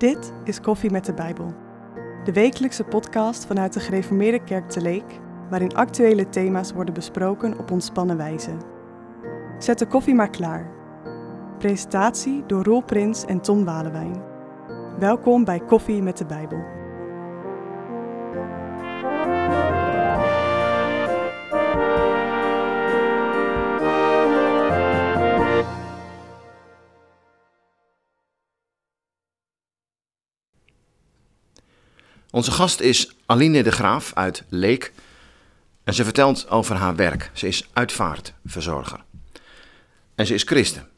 Dit is Koffie met de Bijbel. De wekelijkse podcast vanuit de Gereformeerde Kerk te Leek, waarin actuele thema's worden besproken op ontspannen wijze. Zet de koffie maar klaar. Presentatie door Roel Prins en Tom Walewijn. Welkom bij Koffie met de Bijbel. Onze gast is Aline de Graaf uit Leek. En ze vertelt over haar werk. Ze is uitvaartverzorger. En ze is christen.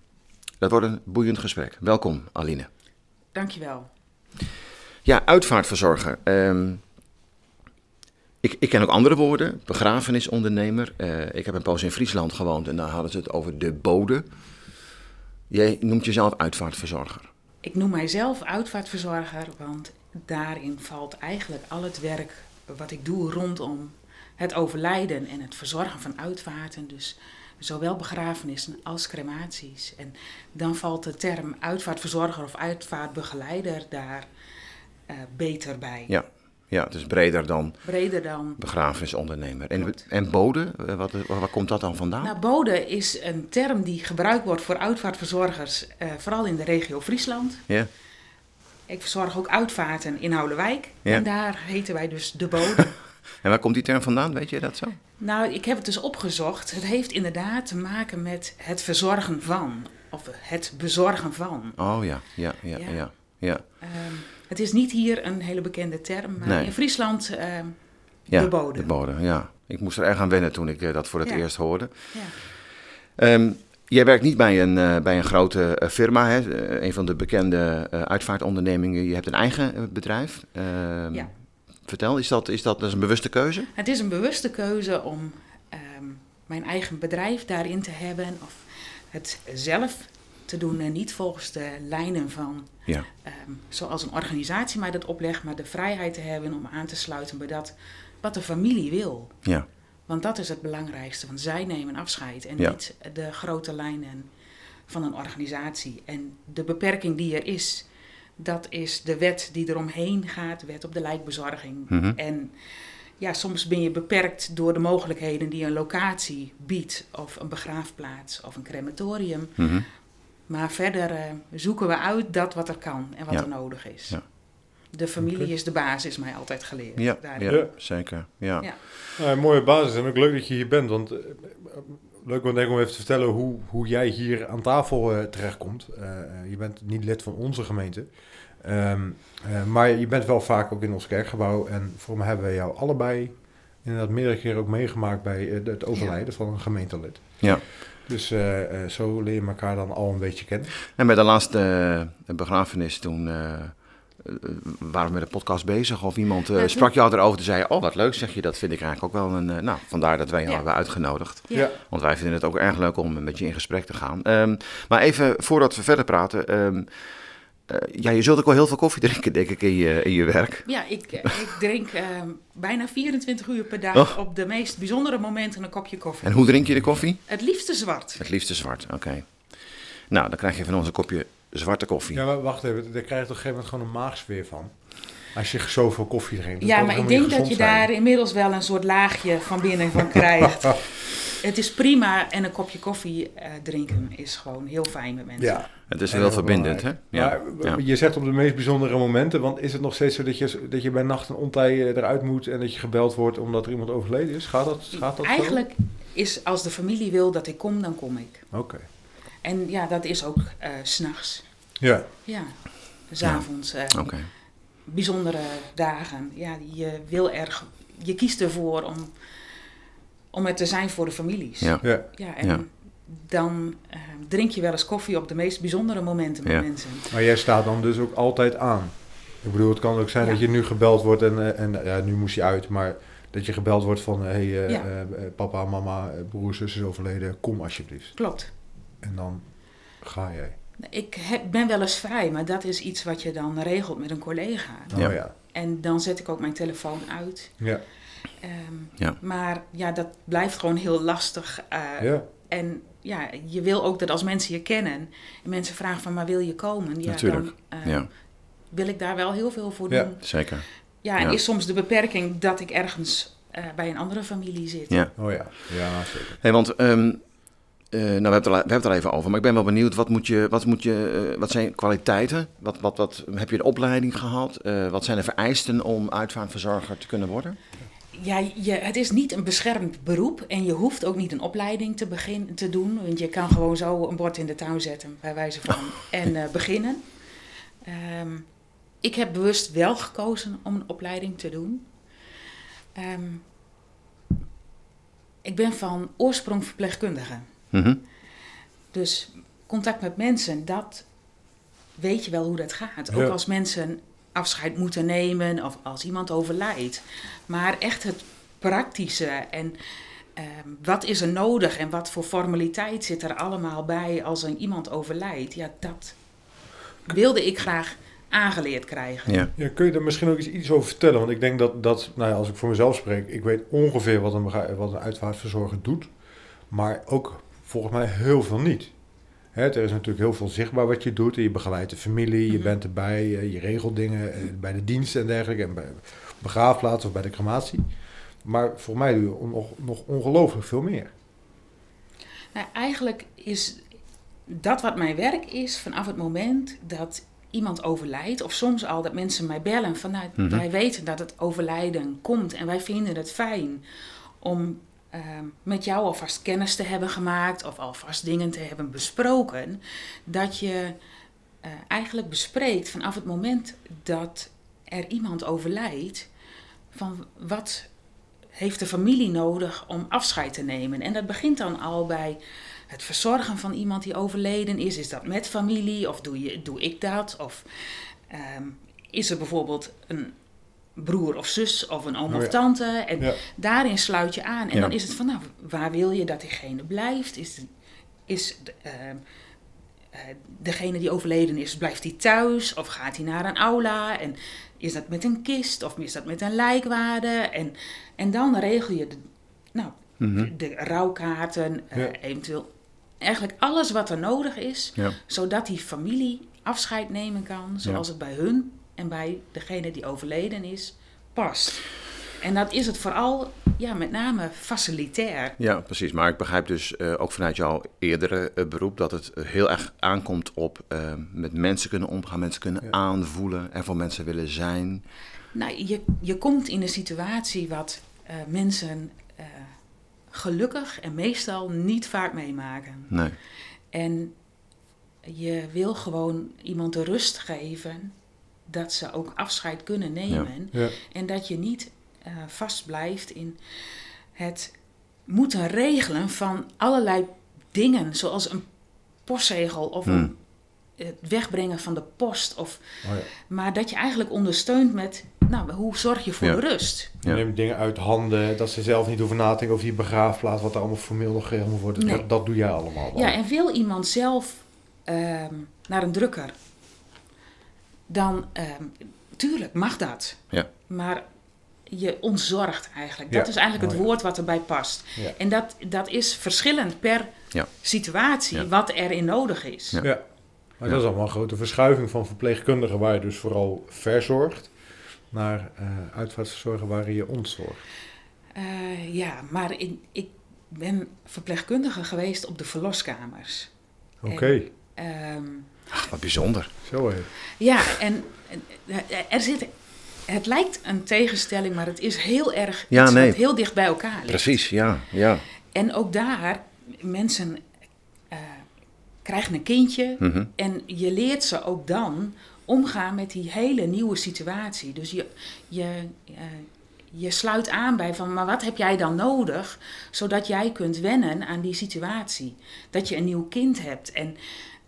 Dat wordt een boeiend gesprek. Welkom, Aline. Dankjewel. Ja, uitvaartverzorger. Ehm, ik, ik ken ook andere woorden. Begrafenisondernemer. Eh, ik heb een poos in Friesland gewoond en daar hadden ze het over de bode. Jij noemt jezelf uitvaartverzorger. Ik noem mijzelf uitvaartverzorger, want daarin valt eigenlijk al het werk wat ik doe rondom het overlijden en het verzorgen van uitvaarten. Dus zowel begrafenissen als crematies. En dan valt de term uitvaartverzorger of uitvaartbegeleider daar eh, beter bij. Ja, ja, het is breder dan Breder dan. begrafenisondernemer. En, en bode, eh, wat, waar komt dat dan vandaan? Nou, bode is een term die gebruikt wordt voor uitvaartverzorgers, eh, vooral in de regio Friesland. ja. Ik verzorg ook uitvaarten in Houwelwijk. Ja. En daar heten wij dus de bode. En waar komt die term vandaan? Weet je dat zo? Nou, ik heb het dus opgezocht. Het heeft inderdaad te maken met het verzorgen van. Of het bezorgen van. Oh ja, ja, ja, ja. Ja. ja, Ehm, het is niet hier een hele bekende term, maar Nee. in Friesland ehm, Ja, de bode. De bode, ja. Ik moest er erg aan wennen toen ik eh, dat voor het Ja. eerst hoorde. Ja. Ehm, jij werkt niet bij een, eh, bij een grote eh, firma, hè? eh, een van de bekende uitvaartondernemingen. Je hebt een eigen bedrijf. Ehm, Ja. Vertel, is dat, is dat, dat is een bewuste keuze? Het is een bewuste keuze om ehm, mijn eigen bedrijf daarin te hebben. Of het zelf te doen en niet volgens de lijnen van Ja, ehm, zoals een organisatie mij dat oplegt, maar de vrijheid te hebben om aan te sluiten bij dat wat de familie wil. ja, Want dat is het belangrijkste, want zij nemen afscheid en Ja. niet de grote lijnen van een organisatie. En de beperking die er is, dat is de wet die eromheen gaat, de wet op de lijkbezorging. Mhm. En ja, soms ben je beperkt door de mogelijkheden die een locatie biedt, of een begraafplaats of een crematorium. mhm, Maar verder eh, zoeken we uit dat wat er kan en wat Ja. er nodig is. Ja. De familie is de basis, is mij altijd geleerd. ja, daarin. ja, Ja. zeker. Ja. Ja. Nou, een mooie basis en ook leuk dat je hier bent. Want eh, leuk om, denk ik om even te vertellen hoe, hoe jij hier aan tafel eh, terechtkomt. Eh, je bent niet lid van onze gemeente. Ehm, eh, maar je bent wel vaak ook in ons kerkgebouw. En voor mij hebben we jou allebei inderdaad meerdere keren ook meegemaakt bij het overlijden van een gemeentelid. Ja. Dus eh, eh, zo leer je elkaar dan al een beetje kennen. En bij de laatste begrafenis toen waren we met de podcast bezig of iemand eh, Ja, toen- sprak jou erover en zei, oh wat leuk zeg je, dat vind ik eigenlijk ook wel een, eh, nou vandaar dat wij jou Ja. hebben uitgenodigd. Ja. Want wij vinden het ook erg leuk om met je in gesprek te gaan. Ehm, maar even voordat we verder praten, ehm, eh, ja je zult ook wel heel veel koffie drinken denk ik in je, in je werk. Ja, ik, eh, ik drink ehm, bijna 24 uur per dag Oh. op de meest bijzondere momenten een kopje koffie. En hoe drink je de koffie? Het liefste zwart. Het liefste zwart, oké. Nou, dan krijg je van ons een kopje zwarte koffie. Ja, maar wacht even. Daar krijg je toch op een gegeven moment gewoon een maagsfeer van. Als je zoveel koffie drinkt. Ja, maar ik denk dat je zijn. daar inmiddels wel een soort laagje van binnen van krijgt. het is prima en een kopje koffie eh, drinken is gewoon heel fijn met mensen. Ja, Het is En wel heel verbindend, hè? Ja. Maar ja. je zegt op de meest bijzondere momenten, want is het nog steeds zo dat je, dat je bij nacht en ontij eh, eruit moet en dat je gebeld wordt omdat er iemand overleden is? Gaat dat, gaat dat Eigenlijk is als de familie wil dat ik kom, dan kom ik. Oké. En ja, dat is ook eh, s s'nachts. Ja, Ja, s'avonds. eh Oké. bijzondere dagen. Ja, je wil erg, je kiest ervoor om, om er te zijn voor de families. Ja. ja. Ja, en Ja. dan eh, drink je wel eens koffie op de meest bijzondere momenten met Ja. mensen. Maar jij staat dan dus ook altijd aan. Ik bedoel, het kan ook zijn Ja. dat je nu gebeld wordt en, eh, en ja, nu moest je uit, maar dat je gebeld wordt van, hé, hey, eh, Ja. eh, eh, papa, mama, eh, broer, zus is overleden, kom alsjeblieft. Klopt. En dan ga jij. Ik heb, ben wel eens vrij, maar dat is iets wat je dan regelt met een collega. Oh Ja. ja. En dan zet ik ook mijn telefoon uit. Ja. Ehm, Ja. Maar ja, dat blijft gewoon heel lastig. eh, ja. En ja, je wil ook dat als mensen je kennen en mensen vragen van, maar wil je komen? Ja, Natuurlijk, Dan, eh, Ja. wil ik daar wel heel veel voor Ja. doen. Zeker. Ja, en Ja. is soms de beperking dat ik ergens eh, bij een andere familie zit. Ja. Oh ja, ja zeker. Hey, want ehm, eh, nou, we, hebben het er, we hebben het er even over, maar ik ben wel benieuwd, wat, moet je, wat, moet je, eh, wat zijn kwaliteiten? Wat, wat, wat, heb je de opleiding gehad? Eh, wat zijn de vereisten om uitvaartverzorger te kunnen worden? Ja, je, het is niet een beschermd beroep en je hoeft ook niet een opleiding te, begin, te doen. Want je kan gewoon zo een bord in de tuin zetten, bij wijze van, en beginnen. Ehm, ik heb bewust wel gekozen om een opleiding te doen. Ehm, ik ben van oorsprong verpleegkundige. Mhm. Dus contact met mensen, dat weet je wel hoe dat gaat. Ook Ja. als mensen afscheid moeten nemen of als iemand overlijdt. Maar echt het praktische en ehm, wat is er nodig en wat voor formaliteit zit er allemaal bij als er iemand overlijdt. Ja, dat wilde ik graag aangeleerd krijgen. Ja. Ja, kun je er misschien ook iets, iets over vertellen? Want ik denk dat, dat nou ja, als ik voor mezelf spreek, ik weet ongeveer wat een, wat een uitvaartverzorger doet. Maar ook volgens mij heel veel niet. Hè, er is natuurlijk heel veel zichtbaar wat je doet. Je begeleidt de familie, je Mhm. bent erbij, eh, je regelt dingen eh, bij de diensten en dergelijke. En bij begraafplaats of bij de crematie. Maar voor mij doe je nog, nog ongelooflijk veel meer. Nou, eigenlijk is dat wat mijn werk is vanaf het moment dat iemand overlijdt, of soms al dat mensen mij bellen van nou, Mhm. wij weten dat het overlijden komt en wij vinden het fijn om ehm, met jou alvast kennis te hebben gemaakt of alvast dingen te hebben besproken, dat je eh, eigenlijk bespreekt vanaf het moment dat er iemand overlijdt, van wat heeft de familie nodig om afscheid te nemen. En dat begint dan al bij het verzorgen van iemand die overleden is. Is dat met familie of doe, je, doe ik dat? Of ehm, is er bijvoorbeeld een broer of zus of een oom Oh of ja. tante? En Ja. daarin sluit je aan. En Ja. dan is het van, nou, waar wil je dat diegene blijft? Is, is ehm, eh, degene die overleden is, blijft hij thuis? Of gaat hij naar een aula? En is dat met een kist? Of is dat met een lijkwade? En, en dan regel je de, nou, Mhm. de rouwkaarten, eh, Ja. eventueel eigenlijk alles wat er nodig is, zodat die familie afscheid nemen kan, zoals het bij hun en bij degene die overleden is, past. En dat is het vooral, ja, met name facilitair. Ja, precies. Maar ik begrijp dus eh, ook vanuit jouw eerdere eh, beroep dat het heel erg aankomt op eh, met mensen kunnen omgaan, mensen kunnen Ja. aanvoelen, er voor mensen willen zijn. Nou, je, je komt in een situatie wat eh, mensen eh, gelukkig en meestal niet vaak meemaken. Nee. En je wil gewoon iemand de rust geven dat ze ook afscheid kunnen nemen. Ja. En dat je niet eh vastblijft in het moeten regelen van allerlei dingen, zoals een postzegel of Hmm. een, het wegbrengen van de post. Of, Oh ja. maar dat je eigenlijk ondersteunt met, nou, hoe zorg je voor Ja. de rust? Neemt dingen uit handen, dat ze zelf niet hoeven na te denken over die begraafplaats, wat er allemaal formeel nog geregeld moet worden. Nee. Dat, dat doe jij allemaal. wel. Ja, en wil iemand zelf ehm, naar een drukker, dan ehm, tuurlijk mag dat. Ja. Maar je ontzorgt eigenlijk. Dat Ja. is eigenlijk het woord wat erbij past. Ja. En dat, dat is verschillend per Ja. situatie Ja. wat erin nodig is. Ja. Ja. Maar dat is allemaal een grote verschuiving van verpleegkundigen, waar je dus vooral verzorgt, naar eh uitvaartverzorger waar je ontzorgt. Eh, ja, maar in, ik ben verpleegkundige geweest op de verloskamers. Oké, Ehm, Ach, wat bijzonder. zo hé. Ja, en eh, er zit. Het lijkt een tegenstelling, maar het is heel erg Ja, iets nee. wat heel dicht bij elkaar ligt. Precies, ja. ja. En ook daar, mensen eh, krijgen een kindje Mhm. en je leert ze ook dan omgaan met die hele nieuwe situatie. Dus je, je, eh, je sluit aan bij van, maar wat heb jij dan nodig, zodat jij kunt wennen aan die situatie. Dat je een nieuw kind hebt en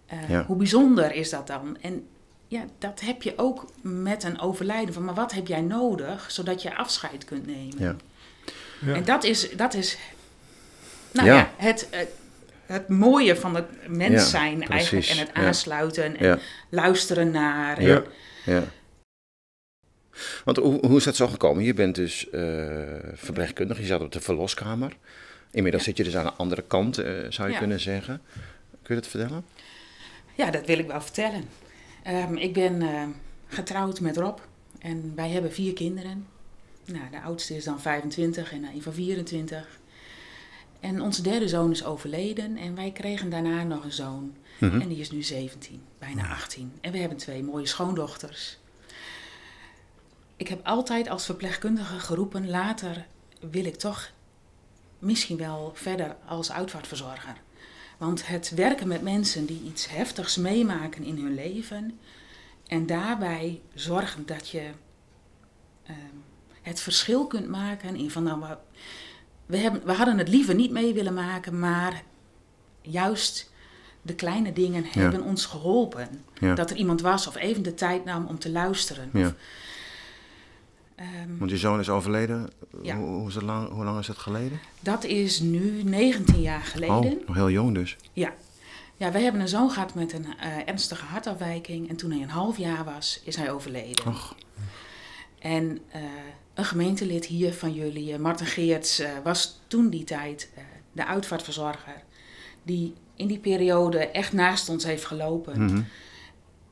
eh, Ja. hoe bijzonder is dat dan? En ja, dat heb je ook met een overlijden van, maar wat heb jij nodig, zodat je afscheid kunt nemen? Ja. Ja. En dat is, dat is nou Ja. ja, het, het, het mooie van het mens Ja, zijn eigenlijk. En het ja. aansluiten en Ja. luisteren naar. Ja. En, Ja. Want hoe, hoe is dat zo gekomen? Je bent dus eh, verpleegkundige, je zat op de verloskamer. Inmiddels Ja. zit je dus aan de andere kant, eh, zou je Ja. kunnen zeggen. Kun je dat vertellen? Ja, dat wil ik wel vertellen. Ehm, ik ben eh, getrouwd met Rob. En wij hebben vier kinderen. Nou, de oudste is dan 25 en een van 24. En onze derde zoon is overleden en wij kregen daarna nog een zoon. Mhm. En die is nu 17, bijna 18. En we hebben twee mooie schoondochters. Ik heb altijd als verpleegkundige geroepen, later wil ik toch misschien wel verder als uitvaartverzorger. Want het werken met mensen die iets heftigs meemaken in hun leven en daarbij zorgen dat je ehm, het verschil kunt maken in van nou, we, we, hebben, we hadden het liever niet mee willen maken, maar juist de kleine dingen Ja. hebben ons geholpen. Ja. Dat er iemand was of even de tijd nam om te luisteren. Ja. Of, ehm, Want je zoon is overleden. Ja. Hoe, hoe, is lang, hoe lang is het geleden? dat is nu 19 jaar geleden. Oh, nog heel jong dus. Ja. ja, wij hebben een zoon gehad met een eh, ernstige hartafwijking. En toen hij een half jaar was, is hij overleden. Och. En eh, een gemeentelid hier van jullie, eh, Martin Geerts, was toen die tijd de uitvaartverzorger. Die in die periode echt naast ons heeft gelopen. Mhm.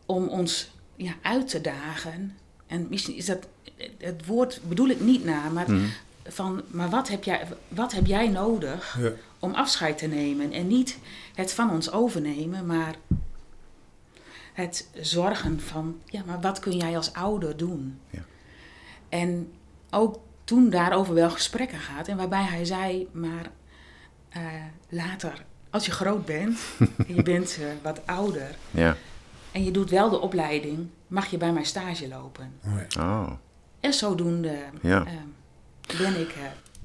Om ons ja, uit te dagen. En misschien is dat, het woord bedoel ik niet na, maar Mhm. van, maar wat heb jij, wat heb jij nodig Ja. om afscheid te nemen? En niet het van ons overnemen, maar het zorgen van, ja, maar wat kun jij als ouder doen? Ja. En ook toen daarover wel gesprekken gaat en waarbij hij zei, maar eh, later, als je groot bent en je bent eh, wat ouder Ja. en je doet wel de opleiding, mag je bij mij stage lopen. Oh. En zodoende Ja. eh, ben ik. eh,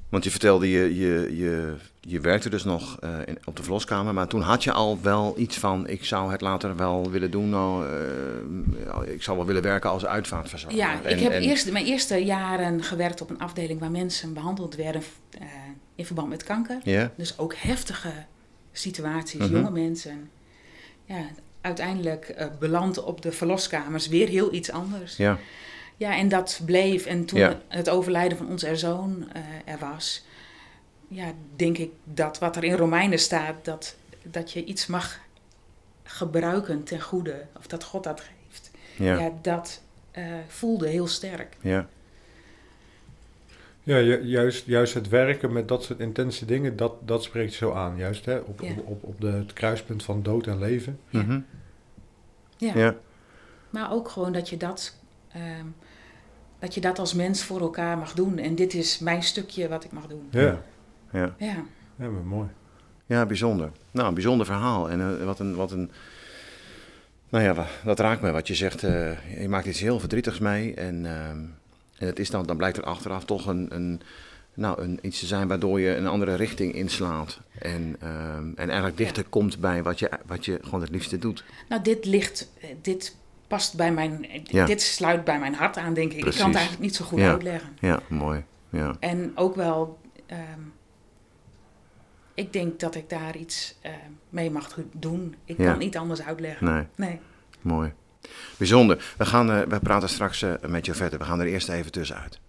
Want je vertelde, je, je, je, je werkte dus nog eh, in, op de verloskamer, maar toen had je al wel iets van, ik zou het later wel willen doen, nou, ik zou wel willen werken als uitvaartverzorger. Ja, En- ik heb en- eerst, mijn eerste jaren gewerkt op een afdeling waar mensen behandeld werden in verband met kanker. Dus ook heftige situaties, Mhm. jonge mensen. Ja, uiteindelijk beland op de verloskamers weer heel iets anders. Ja. Ja, en dat bleef. En toen Ja. het overlijden van onze zoon eh, er was, ja, denk ik dat wat er in Romeinen staat, dat, dat je iets mag gebruiken ten goede, of dat God dat geeft. Ja. Ja, dat eh, voelde heel sterk. Ja. Ja, ju- juist, juist het werken met dat soort intense dingen, dat, dat spreekt zo aan. Juist hè? Op, Ja. op, op, op de, het kruispunt van dood en leven. Ja. Mhm. Ja. Ja. Maar ook gewoon dat je dat, ehm, dat je dat als mens voor elkaar mag doen. En dit is mijn stukje wat ik mag doen. Ja, Ja. Ja. Ja, ja maar mooi. Ja, bijzonder. Nou, een bijzonder verhaal. En eh, wat een, wat een... Nou ja, dat raakt me wat je zegt. eh, je maakt iets heel verdrietigs mee. En, ehm, en het is dan, dan blijkt er achteraf toch een, een, nou, een, iets te zijn waardoor je een andere richting inslaat. En, ehm, en eigenlijk dichter komt bij wat je, wat je gewoon het liefste doet. nou dit ligt, eh, dit past bij mijn, Ja. dit sluit bij mijn hart aan denk ik. Ik kan het eigenlijk niet zo goed Ja. uitleggen. Ja, mooi. Ja, En ook wel, ehm, ik denk dat ik daar iets eh, mee mag doen. Ik Ja. kan het niet anders uitleggen. nee, Nee. mooi. Bijzonder. We, gaan, eh, we praten straks eh, met je verder. We gaan er eerst even tussenuit.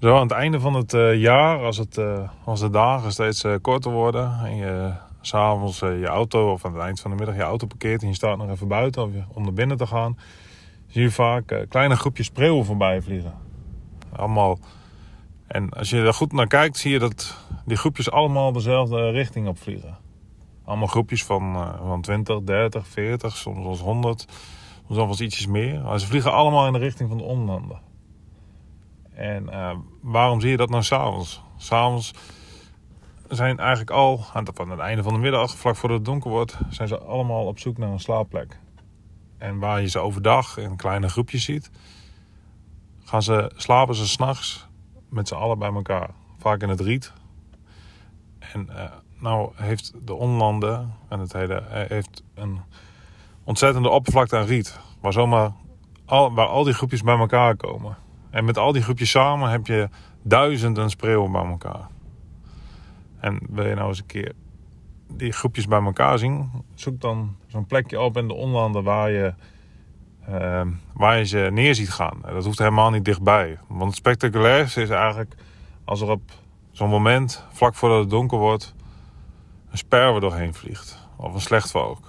Zo aan het einde van het eh, jaar, als, het, eh, als de dagen steeds korter worden en je s'avonds eh, je auto of aan het eind van de middag je auto parkeert en je staat nog even buiten om naar binnen te gaan, zie je vaak eh, kleine groepjes spreeuwen voorbij vliegen. Allemaal. En als je er goed naar kijkt, zie je dat die groepjes allemaal dezelfde richting op vliegen. Allemaal groepjes van, eh, van 20, 30, 40, soms wel eens 100, soms wel eens ietsjes meer. Maar ze vliegen allemaal in de richting van de onlanden. En waarom zie je dat nou s'avonds? S'avonds zijn eigenlijk al, aan het, aan het einde van de middag, vlak voordat het donker wordt, zijn ze allemaal op zoek naar een slaapplek. En waar je ze overdag in kleine groepjes ziet, gaan ze, slapen ze s'nachts met z'n allen bij elkaar. Vaak in het riet. En eh, nou heeft de onlanden en het hele eh, heeft een ontzettende oppervlakte aan riet. Waar zomaar al, waar al die groepjes bij elkaar komen. En met al die groepjes samen heb je duizenden spreeuwen bij elkaar. En wil je nou eens een keer die groepjes bij elkaar zien? Zoek dan zo'n plekje op in de onlanden waar je, eh, waar je ze neer ziet gaan. Dat hoeft helemaal niet dichtbij. Want het spectaculairste is eigenlijk als er op zo'n moment, vlak voordat het donker wordt, een sperwer doorheen vliegt. Of een slechtvalk.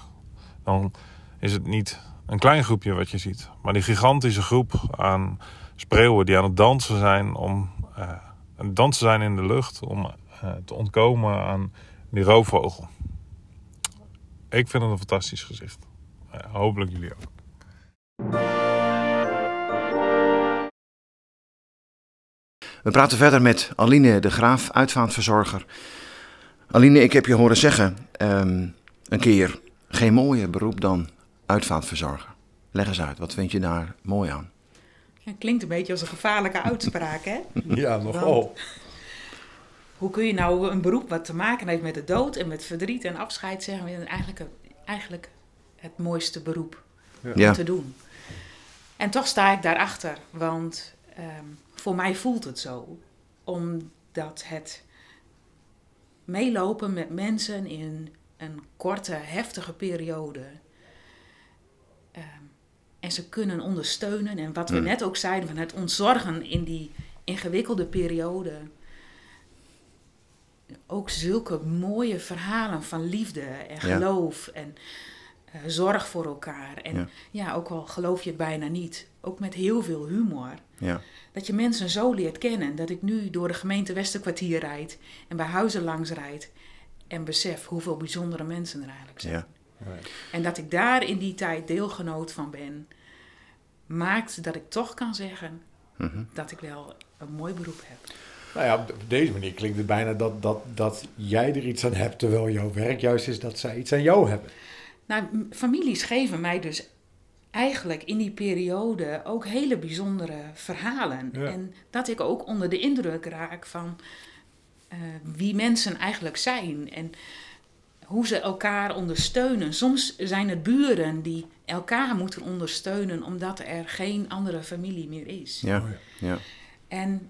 Dan is het niet een klein groepje wat je ziet, maar die gigantische groep aan spreeuwen die aan het dansen zijn om uh, dansen zijn in de lucht om te ontkomen aan die roofvogel. Ik vind het een fantastisch gezicht. Uh, hopelijk jullie ook. We praten verder met Aline de Graaf, uitvaartverzorger. Aline, ik heb je horen zeggen um, een keer: geen mooier beroep dan uitvaartverzorger. Leg eens uit, wat vind je daar mooi aan? Ja, klinkt een beetje als een gevaarlijke uitspraak, hè? ja, nogal. Hoe kun je nou een beroep wat te maken heeft met de dood en met verdriet en afscheid zeggen? Eigenlijk, eigenlijk het mooiste beroep ja. om te doen. En toch sta ik daarachter, want um, voor mij voelt het zo. Omdat het meelopen met mensen in een korte, heftige periode. Um, en ze kunnen ondersteunen. En wat we Mm. net ook zeiden, van het ontzorgen in die ingewikkelde periode. Ook zulke mooie verhalen van liefde en Ja. geloof en eh, zorg voor elkaar. En Ja. ja. ook al geloof je het bijna niet, ook met heel veel humor. Ja, Dat je mensen zo leert kennen. Dat ik nu door de gemeente Westerkwartier rijd en bij huizen langs rijd. En besef hoeveel bijzondere mensen er eigenlijk zijn. ja. En dat ik daar in die tijd deelgenoot van ben, maakt dat ik toch kan zeggen Mhm. dat ik wel een mooi beroep heb. Nou ja, op deze manier klinkt het bijna dat, dat, dat jij er iets aan hebt, terwijl jouw werk juist is dat zij iets aan jou hebben. Nou, families geven mij dus eigenlijk in die periode ook hele bijzondere verhalen. Ja. En dat ik ook onder de indruk raak van eh, wie mensen eigenlijk zijn en hoe ze elkaar ondersteunen. Soms zijn het buren die elkaar moeten ondersteunen omdat er geen andere familie meer is. Ja, ja. En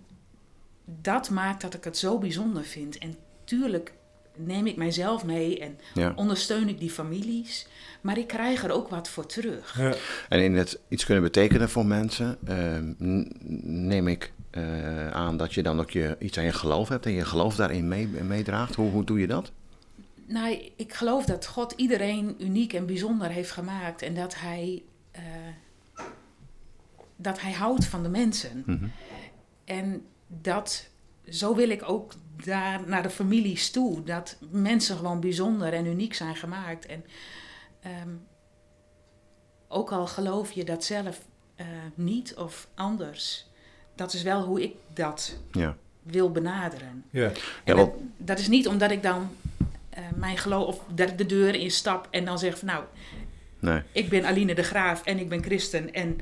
dat maakt dat ik het zo bijzonder vind. En tuurlijk neem ik mijzelf mee en ja. ondersteun ik die families. Maar ik krijg er ook wat voor terug. Ja. En in het iets kunnen betekenen voor mensen, ehm, neem ik eh, aan dat je dan ook je, iets aan je geloof hebt en je geloof daarin mee, meedraagt. Hoe, hoe doe je dat? Nou, ik geloof dat God iedereen uniek en bijzonder heeft gemaakt. En dat hij, eh, dat hij houdt van de mensen. Mhm. En dat, zo wil ik ook daar naar de families toe. Dat mensen gewoon bijzonder en uniek zijn gemaakt. En ehm, ook al geloof je dat zelf eh, niet of anders, dat is wel hoe ik dat Ja, wil benaderen. Ja. En Ja, dat, want- dat is niet omdat ik dan eh, mijn geloof, of de deur instap en dan zeg van nou, nee, ik ben Aline de Graaf en ik ben christen. En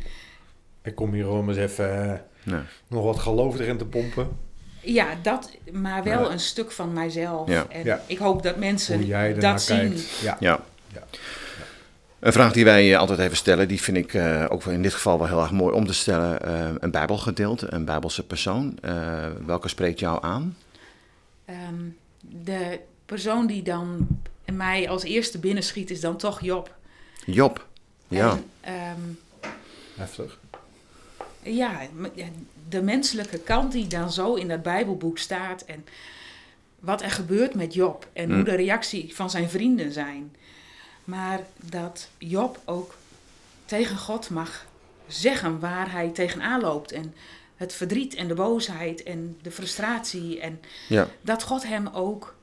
Ik kom hier om eens even eh, nee. nog wat geloof erin te pompen. ja, dat, maar wel Ja. een stuk van mijzelf. Ja. En Ja. ik hoop dat mensen Hoe jij ernaar dat zien. kijkt. Ja. Ja. Ja. Een vraag die wij eh, altijd even stellen, die vind ik eh, ook wel in dit geval wel heel erg mooi om te stellen. Eh, een bijbelgedeelte, een bijbelse persoon. Eh, welke spreekt jou aan? Ehm, de persoon die dan mij als eerste binnenschiet is dan toch Job. Job. Ja, En, ehm, Heftig. Ja, de menselijke kant die dan zo in dat Bijbelboek staat en wat er gebeurt met Job en Mm. hoe de reactie van zijn vrienden zijn. Maar dat Job ook tegen God mag zeggen waar hij tegenaan loopt en het verdriet en de boosheid en de frustratie en ja, dat God hem ook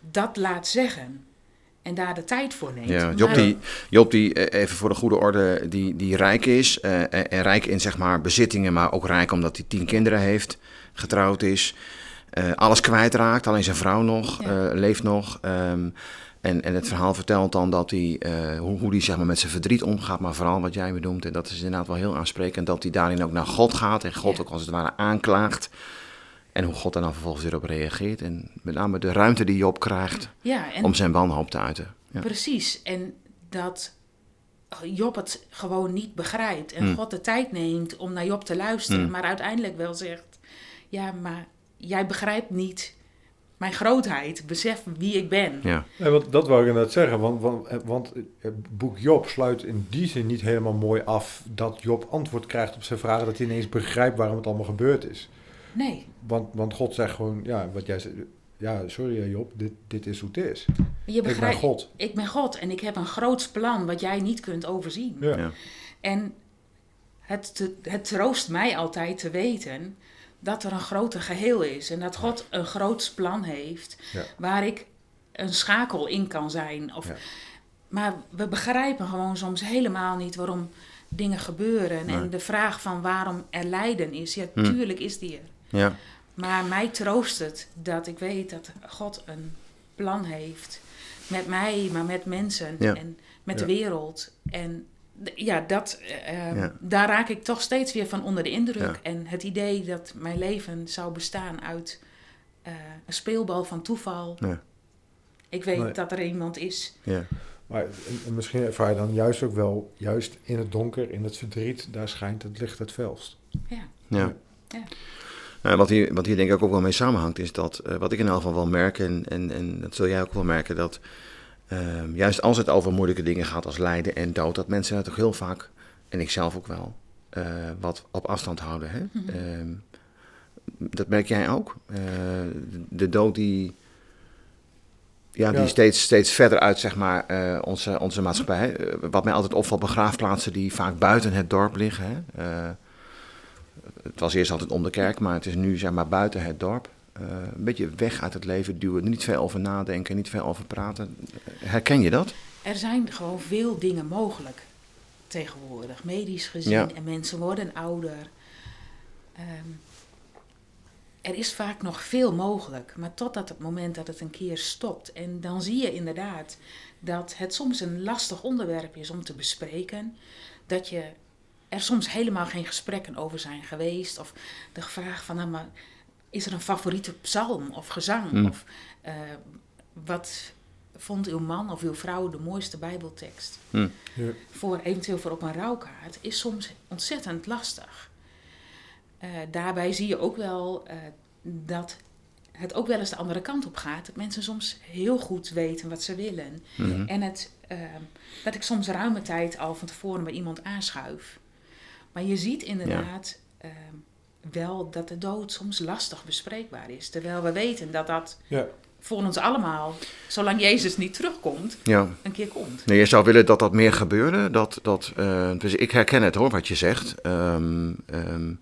dat laat zeggen en daar de tijd voor neemt. ja. Job, die, Job die, eh, even voor de goede orde, die, die rijk is. eh, en, en rijk in zeg maar bezittingen, maar ook rijk omdat hij tien kinderen heeft, getrouwd is. eh, alles kwijtraakt, alleen zijn vrouw nog, Ja. eh, leeft nog. ehm, en, en het verhaal vertelt dan dat hij, eh, hoe, hoe hij zeg maar, met zijn verdriet omgaat, maar vooral wat jij benoemt. En dat is inderdaad wel heel aansprekend, dat hij daarin ook naar God gaat en God Ja. ook als het ware aanklaagt. En hoe God daar dan vervolgens weer op reageert. En met name de ruimte die Job krijgt ja, en om zijn wanhoop te uiten. Ja. Precies. En dat Job het gewoon niet begrijpt. En Hmm. God de tijd neemt om naar Job te luisteren. Hmm. Maar uiteindelijk wel zegt: Ja, maar jij begrijpt niet mijn grootheid. Besef wie ik ben. Ja, want dat wou ik inderdaad zeggen, want, want, eh, want het boek Job sluit in die zin niet helemaal mooi af dat Job antwoord krijgt op zijn vragen, dat hij ineens begrijpt waarom het allemaal gebeurd is. Nee. Want, want God zegt gewoon, ja, wat jij ja, sorry Job, dit, dit is hoe het is. Je Ik ben begrijpt, God. ik ben God en ik heb een groots plan wat jij niet kunt overzien. Ja. Ja. En het, het troost mij altijd te weten dat er een groter geheel is. En dat God een groots plan heeft Ja. waar ik een schakel in kan zijn. Of, Ja. Maar we begrijpen gewoon soms helemaal niet waarom dingen gebeuren. Nee. En de vraag van waarom er lijden is, ja, Hm. tuurlijk is die er. Ja. Maar mij troost het dat ik weet dat God een plan heeft. Met mij, maar met mensen Ja. en met Ja. de wereld. En ja, dat, eh, eh, Ja. daar raak ik toch steeds weer van onder de indruk. Ja. En het idee dat mijn leven zou bestaan uit eh, een speelbal van toeval. Ja. Ik weet Nee. dat er iemand is. Ja. Maar en- en misschien ervaar je dan juist ook wel, juist in het donker, in het verdriet, daar schijnt het licht het felst. Ja. Ja. Nou, wat, hier, wat hier denk ik ook wel mee samenhangt, is dat eh, wat ik in elk geval wel merk, en, en, en dat zul jij ook wel merken, dat ehm, juist als het over moeilijke dingen gaat als lijden en dood, dat mensen het toch heel vaak, en ik zelf ook wel, eh, wat op afstand houden. Hè? Mhm. Ehm, dat merk jij ook? Eh, de dood die, ja, die. Steeds, steeds verder uit zeg maar, eh, onze, onze maatschappij. Eh, wat mij altijd opvalt, begraafplaatsen die vaak buiten het dorp liggen. Hè? Eh, het was eerst altijd om de kerk, maar het is nu zeg maar buiten het dorp. Eh, een beetje weg uit het leven duwen, niet veel over nadenken, niet veel over praten. Herken je dat? Er zijn gewoon veel dingen mogelijk tegenwoordig, medisch gezien. Ja. En mensen worden ouder. Ehm, er is vaak nog veel mogelijk, maar totdat het moment dat het een keer stopt. En dan zie je inderdaad dat het soms een lastig onderwerp is om te bespreken. Dat je er soms helemaal geen gesprekken over zijn geweest. Of de vraag van, nou, maar is er een favoriete psalm of gezang? Hmm. Of eh, wat vond uw man of uw vrouw de mooiste bijbeltekst? Hm. Ja. voor eventueel voor op een rouwkaart is soms ontzettend lastig. Eh, daarbij zie je ook wel eh, dat het ook wel eens de andere kant op gaat. Dat mensen soms heel goed weten wat ze willen. Mhm. En het, dat ik soms ruime tijd al van tevoren bij iemand aanschuif. Maar je ziet inderdaad eh, wel dat de dood soms lastig bespreekbaar is. Terwijl we weten dat dat Ja. voor ons allemaal, zolang Jezus niet terugkomt, Ja. een keer komt. Nee, je zou willen dat dat meer gebeurde. Dat, dat, eh, dus ik herken het hoor, wat je zegt. Ehm, ehm,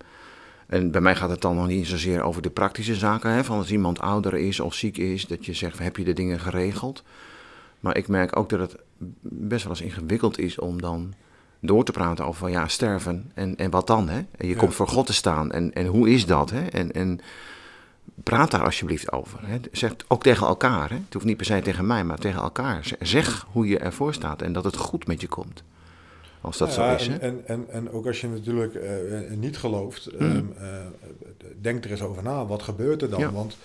en bij mij gaat het dan nog niet zozeer over de praktische zaken. Hè, van als iemand ouder is of ziek is, dat je zegt, heb je de dingen geregeld? Maar ik merk ook dat het best wel eens ingewikkeld is om dan door te praten over van, ja, sterven en, en wat dan? Hè? En je Ja. komt voor God te staan en, en hoe is dat? Hè? En, en praat daar alsjeblieft over. Hè? Zeg ook tegen elkaar. Hè? Het hoeft niet per se tegen mij, maar tegen elkaar. Zeg hoe je ervoor staat en dat het goed met je komt. Als dat Ja, zo is. Hè? En, en, en, ook als je natuurlijk eh, eh, niet gelooft, Mhm. ehm, eh, denk er eens over na. Wat gebeurt er dan? Ja. Want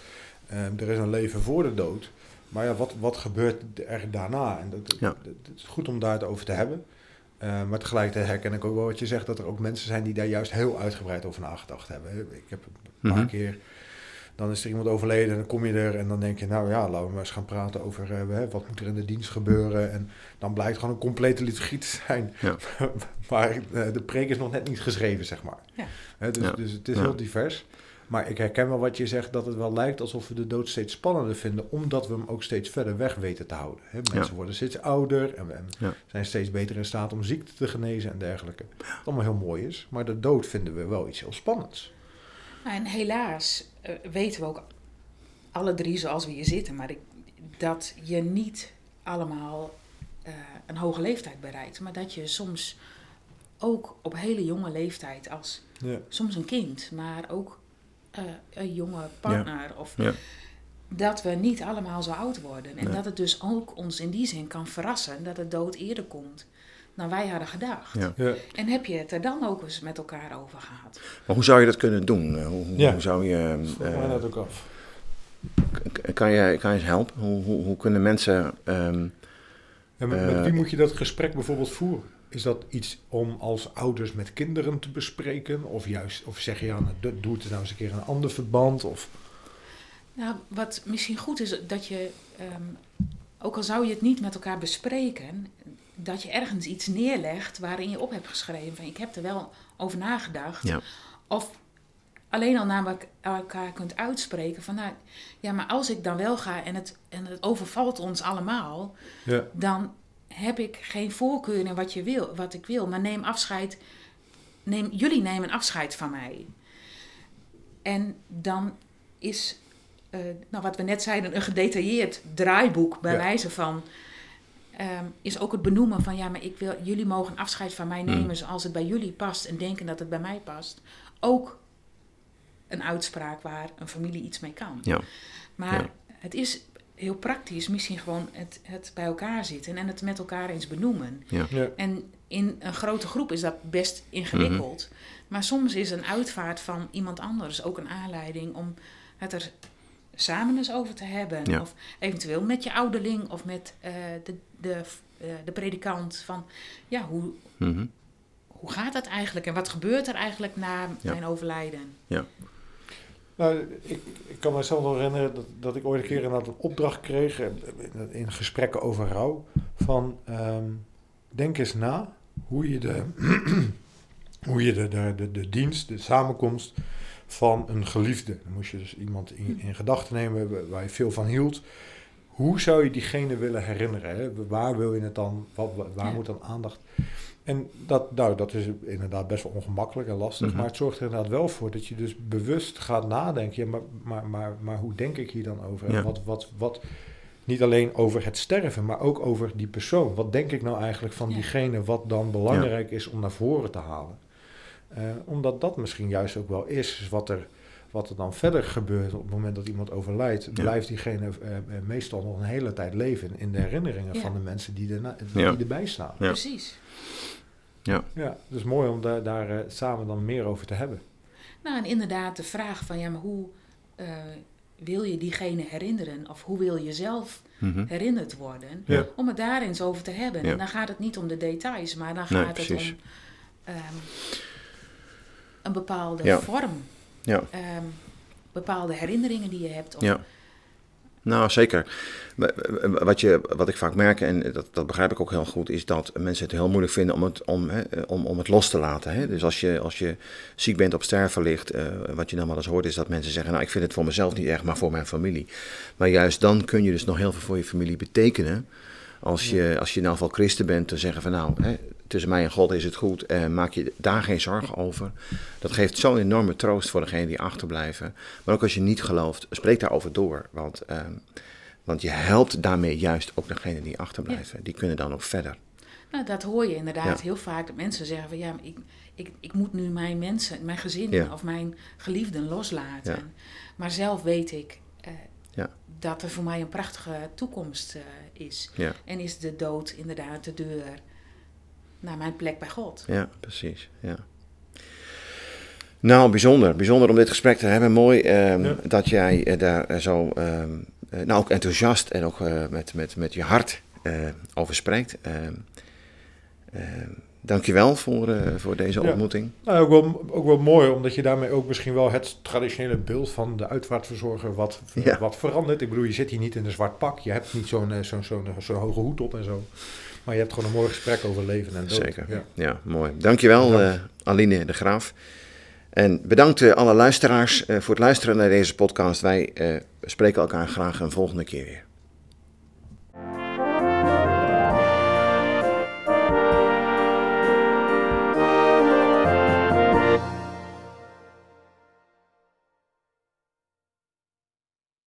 ehm, er is een leven voor de dood. Maar ja, wat, wat gebeurt er daarna? En dat, Ja. dat- het is goed om daar het over te hebben. Eh, maar tegelijkertijd herken ik ook wel wat je zegt, dat er ook mensen zijn die daar juist heel uitgebreid over nagedacht hebben. Ik heb een paar Mhm. keer, dan is er iemand overleden en dan kom je er en dan denk je, nou ja, laten we maar eens gaan praten over eh, hè, wat moet er in de dienst gebeuren. En dan blijkt gewoon een complete liturgie te zijn. Ja. maar eh, de preek is nog net niet geschreven, zeg maar. Ja. Hè, dus, Ja. dus het is Ja. heel divers. Maar ik herken wel wat je zegt, dat het wel lijkt alsof we de dood steeds spannender vinden, omdat we hem ook steeds verder weg weten te houden. Hè, mensen Ja. worden steeds ouder en, en Ja. zijn steeds beter in staat om ziekte te genezen en dergelijke. Wat allemaal heel mooi is, maar de dood vinden we wel iets heel spannends. En helaas eh, weten we ook alle drie zoals we hier zitten, maar ik, dat je niet allemaal eh, een hoge leeftijd bereikt, maar dat je soms ook op hele jonge leeftijd als Ja. soms een kind, maar ook eh, een jonge partner of Ja. dat we niet allemaal zo oud worden en Nee. dat het dus ook ons in die zin kan verrassen dat de dood eerder komt dan wij hadden gedacht. Ja. Ja. En heb je het er dan ook eens met elkaar over gehad? Maar hoe zou je dat kunnen doen? Eh, Hoe, hoe, Ja. hoe zou je... Vroeg eh, mij dat ook af. kan, je kan je eens helpen? Hoe, hoe, hoe kunnen mensen... ehm, met, met Eh, wie moet je dat gesprek bijvoorbeeld voeren? Is dat iets om als ouders met kinderen te bespreken? Of juist, of zeg je ja, nou, do- doe het nou eens een keer in een ander verband? Of, Nou, wat misschien goed is, dat je, ehm, ook al zou je het niet met elkaar bespreken, dat je ergens iets neerlegt waarin je op hebt geschreven van ik heb er wel over nagedacht. Ja. Of alleen al naar elkaar kunt uitspreken van, nou, ja, maar als ik dan wel ga en het, en het overvalt ons allemaal, Ja. dan heb ik geen voorkeur in wat, je wil, wat ik wil. Maar neem afscheid, neem, jullie nemen afscheid van mij. En dan is, eh, nou, wat we net zeiden, een gedetailleerd draaiboek bij Ja. wijze van. ehm, is ook het benoemen van ja, maar ik wil, jullie mogen afscheid van mij nemen zoals het bij jullie past en denken dat het bij mij past. Ook een uitspraak waar een familie iets mee kan. Ja. Maar Ja. het is heel praktisch, misschien gewoon het, het bij elkaar zitten en het met elkaar eens benoemen. Ja. En in een grote groep is dat best ingewikkeld. Maar soms is een uitvaart van iemand anders ook een aanleiding om het er samen eens over te hebben. Ja. Of eventueel met je ouderling of met eh, de, de, eh, de predikant. Van ja, hoe, Mhm. hoe gaat dat eigenlijk en wat gebeurt er eigenlijk na Ja. mijn overlijden? Nou, ik, ik kan mezelf nog herinneren dat, ik ooit een keer een opdracht kreeg in gesprekken over rouw. Van ehm, denk eens na hoe je de, hoe je de, de, de, de dienst, de samenkomst van een geliefde. Dan moest je dus iemand in, in gedachten nemen waar je veel van hield. Hoe zou je diegene willen herinneren? Hè? Waar wil je het dan? Wat, waar Ja. moet dan aandacht? En dat, nou, dat is inderdaad best wel ongemakkelijk en lastig. Mhm. Maar het zorgt er inderdaad wel voor dat je dus bewust gaat nadenken. Ja, maar, maar, maar, maar hoe denk ik hier dan over? Ja. Wat, wat, wat, niet alleen over het sterven, maar ook over die persoon. Wat denk ik nou eigenlijk van Ja. diegene wat dan belangrijk is om naar voren te halen? Eh, omdat dat misschien juist ook wel is wat er, wat er dan verder gebeurt op het moment dat iemand overlijdt. Ja. Blijft diegene eh, eh, meestal nog een hele tijd leven in de herinneringen Ja. van de mensen die, erna, Ja. erbij staan. Ja. Precies. Ja, dus mooi om daar, daar eh, samen dan meer over te hebben. Nou, en inderdaad de vraag van ja, maar hoe eh, wil je diegene herinneren? Of hoe wil je zelf Mhm. herinnerd worden? Ja. Om het daar eens over te hebben. Ja. En dan gaat het niet om de details, maar dan Nee, gaat het om ehm, een bepaalde Ja. vorm. Ja. Ehm, bepaalde herinneringen die je hebt. Of, Ja. Nou, zeker. Wat, je, wat ik vaak merk, en dat, dat begrijp ik ook heel goed, is dat mensen het heel moeilijk vinden om het, om, hè, om, om het los te laten. Hè? Dus als je, als je ziek bent op sterven ligt, eh, wat je dan wel eens hoort, is dat mensen zeggen, nou ik vind het voor mezelf niet erg, maar voor mijn familie. Maar juist dan kun je dus nog heel veel voor je familie betekenen. Als je, als je in ieder geval christen bent, te zeggen van nou, hè, tussen mij en God is het goed, eh, maak je daar geen zorgen over. Dat geeft zo'n enorme troost voor degenen die achterblijven. Maar ook als je niet gelooft, spreek daarover door. Want, ehm, want je helpt daarmee juist ook degenen die achterblijven. Die kunnen dan ook verder. Nou, dat hoor je inderdaad Ja. heel vaak. Dat mensen zeggen van ja, maar ik, ik, ik moet nu mijn mensen, mijn gezin Ja. of mijn geliefden loslaten. Maar zelf weet ik eh, Ja. dat er voor mij een prachtige toekomst eh, is. Ja, En is de dood inderdaad de deur naar mijn plek bij God. ja precies. Ja. Nou, bijzonder. Bijzonder om dit gesprek te hebben. Mooi ehm, Ja. dat jij eh, daar eh, zo ehm, eh, nou, ook enthousiast en ook eh, met, met, met je hart over spreekt. Ehm ehm, dankjewel voor, eh, voor deze Ja. ontmoeting. Nou, ook wel, ook wel mooi, omdat je daarmee ook misschien wel het traditionele beeld van de uitvaartverzorger wat, Ja. wat verandert. Ik bedoel, je zit hier niet in een zwart pak, je hebt niet zo'n zo'n zo'n zo'n hoge hoed op en zo. Maar je hebt gewoon een mooi gesprek over leven en dood. Zeker. Ja. Ja, mooi. Dankjewel, Bedankt. eh Aline de Graaf. En bedankt eh, alle luisteraars eh, voor het luisteren naar deze podcast. Wij spreken elkaar graag een volgende keer weer.